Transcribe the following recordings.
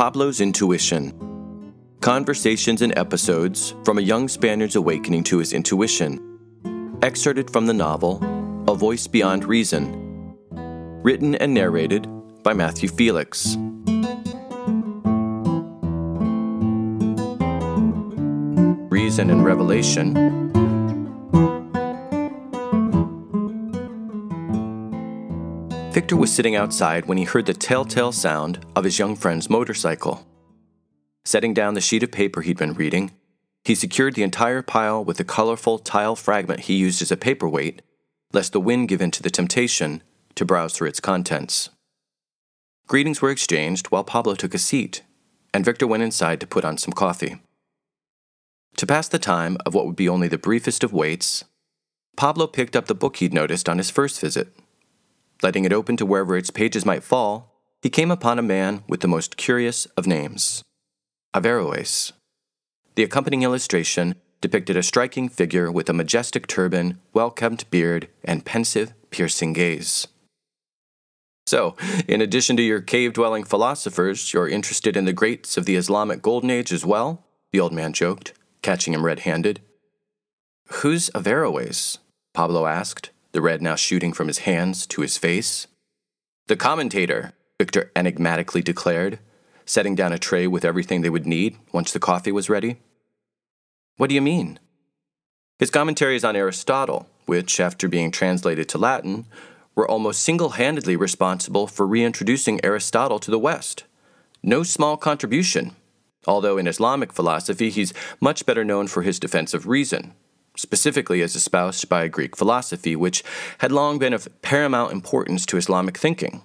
Pablo's Intuition Conversations and Episodes from a Young Spaniard's Awakening to His Intuition. Excerpted from the novel A Voice Beyond Reason. Written and narrated by Matthew Felix. Reason and Revelation. Victor was sitting outside when he heard the telltale sound of his young friend's motorcycle. Setting down the sheet of paper he'd been reading, he secured the entire pile with the colorful tile fragment he used as a paperweight, lest the wind give in to the temptation to browse through its contents. Greetings were exchanged while Pablo took a seat, and Victor went inside to put on some coffee. To pass the time of what would be only the briefest of waits, Pablo picked up the book he'd noticed on his first visit. Letting it open to wherever its pages might fall, he came upon a man with the most curious of names Averroes. The accompanying illustration depicted a striking figure with a majestic turban, well kept beard, and pensive, piercing gaze. So, in addition to your cave dwelling philosophers, you're interested in the greats of the Islamic Golden Age as well? The old man joked, catching him red handed. Who's Averroes? Pablo asked, the red now shooting from his hands to his face. The commentator, Victor enigmatically declared, setting down a tray with everything they would need once the coffee was ready. What do you mean? His commentaries on Aristotle, which, after being translated to Latin, were almost single handedly responsible for reintroducing Aristotle to the West. No small contribution, although in Islamic philosophy he's much better known for his defense of reason, specifically as espoused by Greek philosophy, which had long been of paramount importance to Islamic thinking.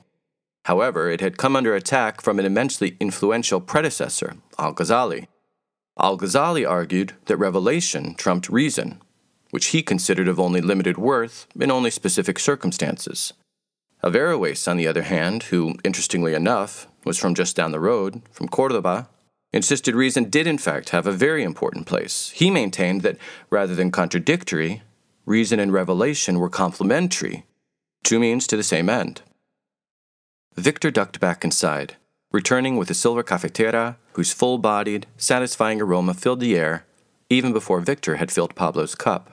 However, it had come under attack from an immensely influential predecessor, Al Ghazali. Al Ghazali argued that revelation trumped reason, which he considered of only limited worth in only specific circumstances. Averroes, on the other hand, who, interestingly enough, was from just down the road, from Cordoba, insisted reason did in fact have a very important place. He maintained that, rather than contradictory, reason and revelation were complementary, two means to the same end. Victor ducked back inside, returning with a silver cafetera whose full bodied, satisfying aroma filled the air even before Victor had filled Pablo's cup.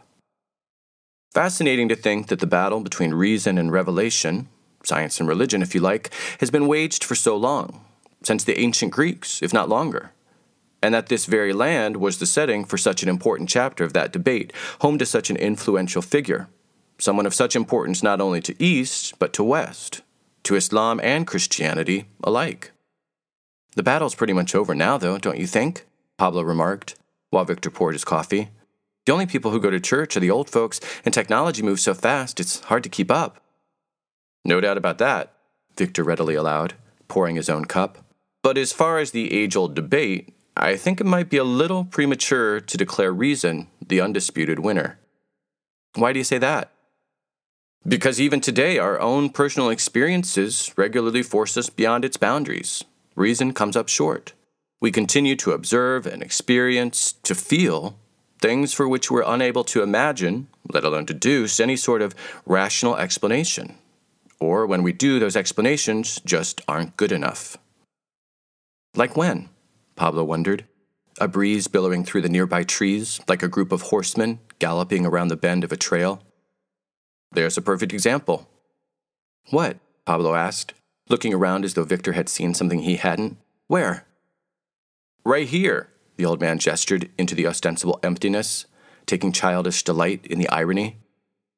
Fascinating to think that the battle between reason and revelation, science and religion, if you like, has been waged for so long, since the ancient Greeks, if not longer, and that this very land was the setting for such an important chapter of that debate, home to such an influential figure, someone of such importance not only to East, but to West to Islam and Christianity alike. The battle's pretty much over now, though, don't you think? Pablo remarked, while Victor poured his coffee. The only people who go to church are the old folks, and technology moves so fast it's hard to keep up. No doubt about that, Victor readily allowed, pouring his own cup. But as far as the age old debate, I think it might be a little premature to declare reason the undisputed winner. Why do you say that? Because even today, our own personal experiences regularly force us beyond its boundaries. Reason comes up short. We continue to observe and experience, to feel, things for which we're unable to imagine, let alone deduce, any sort of rational explanation. Or when we do, those explanations just aren't good enough. Like when? Pablo wondered. A breeze billowing through the nearby trees, like a group of horsemen galloping around the bend of a trail. There's a perfect example. What? Pablo asked, looking around as though Victor had seen something he hadn't. Where? Right here, the old man gestured into the ostensible emptiness, taking childish delight in the irony.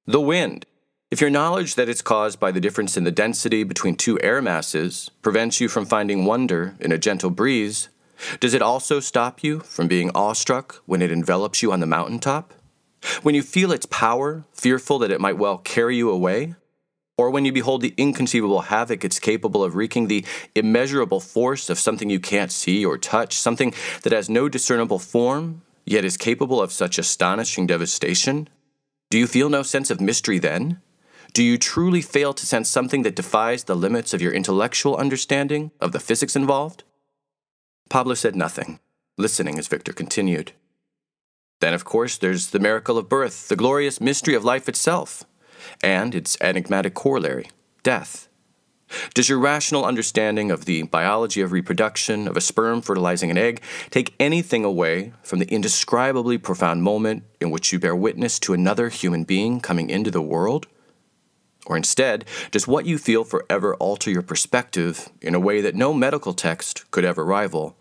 The wind. If your knowledge that it's caused by the difference in the density between two air masses prevents you from finding wonder in a gentle breeze, does it also stop you from being awestruck when it envelops you on the mountain top? When you feel its power, fearful that it might well carry you away? Or when you behold the inconceivable havoc it's capable of wreaking, the immeasurable force of something you can't see or touch, something that has no discernible form, yet is capable of such astonishing devastation? Do you feel no sense of mystery then? Do you truly fail to sense something that defies the limits of your intellectual understanding of the physics involved? Pablo said nothing, listening as Victor continued. Then, of course, there's the miracle of birth, the glorious mystery of life itself, and its enigmatic corollary, death. Does your rational understanding of the biology of reproduction, of a sperm fertilizing an egg, take anything away from the indescribably profound moment in which you bear witness to another human being coming into the world? Or instead, does what you feel forever alter your perspective in a way that no medical text could ever rival?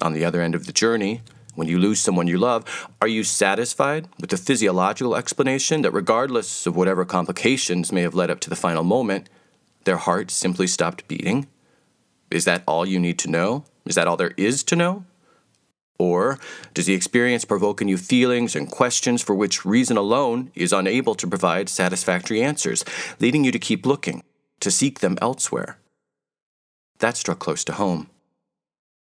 On the other end of the journey, when you lose someone you love, are you satisfied with the physiological explanation that, regardless of whatever complications may have led up to the final moment, their heart simply stopped beating? Is that all you need to know? Is that all there is to know? Or does the experience provoke in you feelings and questions for which reason alone is unable to provide satisfactory answers, leading you to keep looking, to seek them elsewhere? That struck close to home.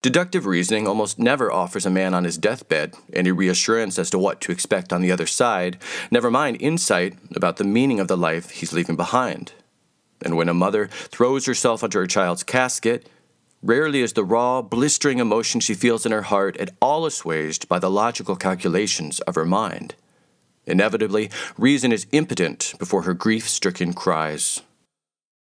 Deductive reasoning almost never offers a man on his deathbed any reassurance as to what to expect on the other side, never mind insight about the meaning of the life he's leaving behind. And when a mother throws herself onto her child's casket, rarely is the raw, blistering emotion she feels in her heart at all assuaged by the logical calculations of her mind. Inevitably, reason is impotent before her grief stricken cries.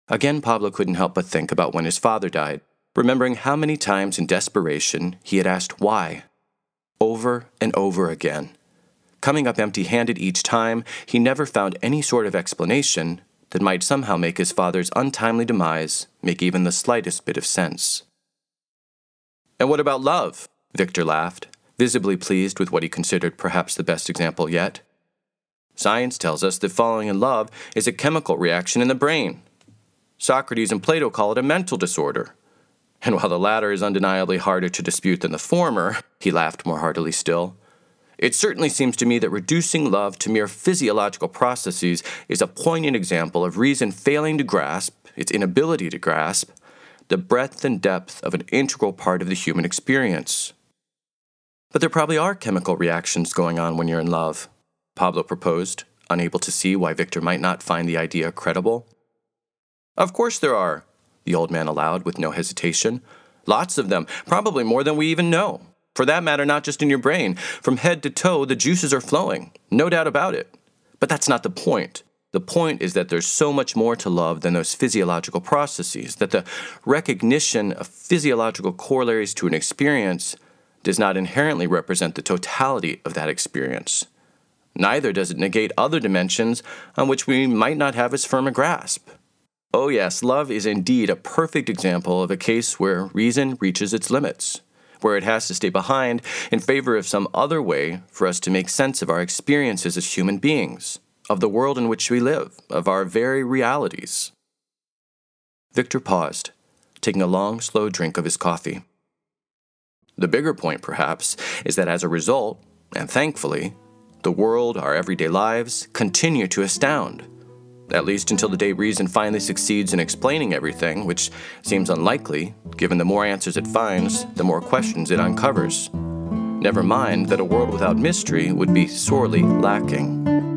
Again, Pablo couldn't help but think about when his father died remembering how many times in desperation he had asked why, over and over again. Coming up empty handed each time, he never found any sort of explanation that might somehow make his father's untimely demise make even the slightest bit of sense. And what about love? Victor laughed, visibly pleased with what he considered perhaps the best example yet. Science tells us that falling in love is a chemical reaction in the brain. Socrates and Plato call it a mental disorder. And while the latter is undeniably harder to dispute than the former, he laughed more heartily still. It certainly seems to me that reducing love to mere physiological processes is a poignant example of reason failing to grasp, its inability to grasp, the breadth and depth of an integral part of the human experience. But there probably are chemical reactions going on when you're in love, Pablo proposed, unable to see why Victor might not find the idea credible. Of course there are, the old man allowed with no hesitation. Lots of them, probably more than we even know. For that matter, not just in your brain. From head to toe, the juices are flowing. No doubt about it. But that's not the point. The point is that there's so much more to love than those physiological processes, that the recognition of physiological corollaries to an experience does not inherently represent the totality of that experience. Neither does it negate other dimensions on which we might not have as firm a grasp. Oh, yes, love is indeed a perfect example of a case where reason reaches its limits, where it has to stay behind in favor of some other way for us to make sense of our experiences as human beings, of the world in which we live, of our very realities. Victor paused, taking a long, slow drink of his coffee. The bigger point, perhaps, is that as a result, and thankfully, the world, our everyday lives, continue to astound at least until the day reason finally succeeds in explaining everything, which seems unlikely, given the more answers it finds, the more questions it uncovers. Never mind that a world without mystery would be sorely lacking.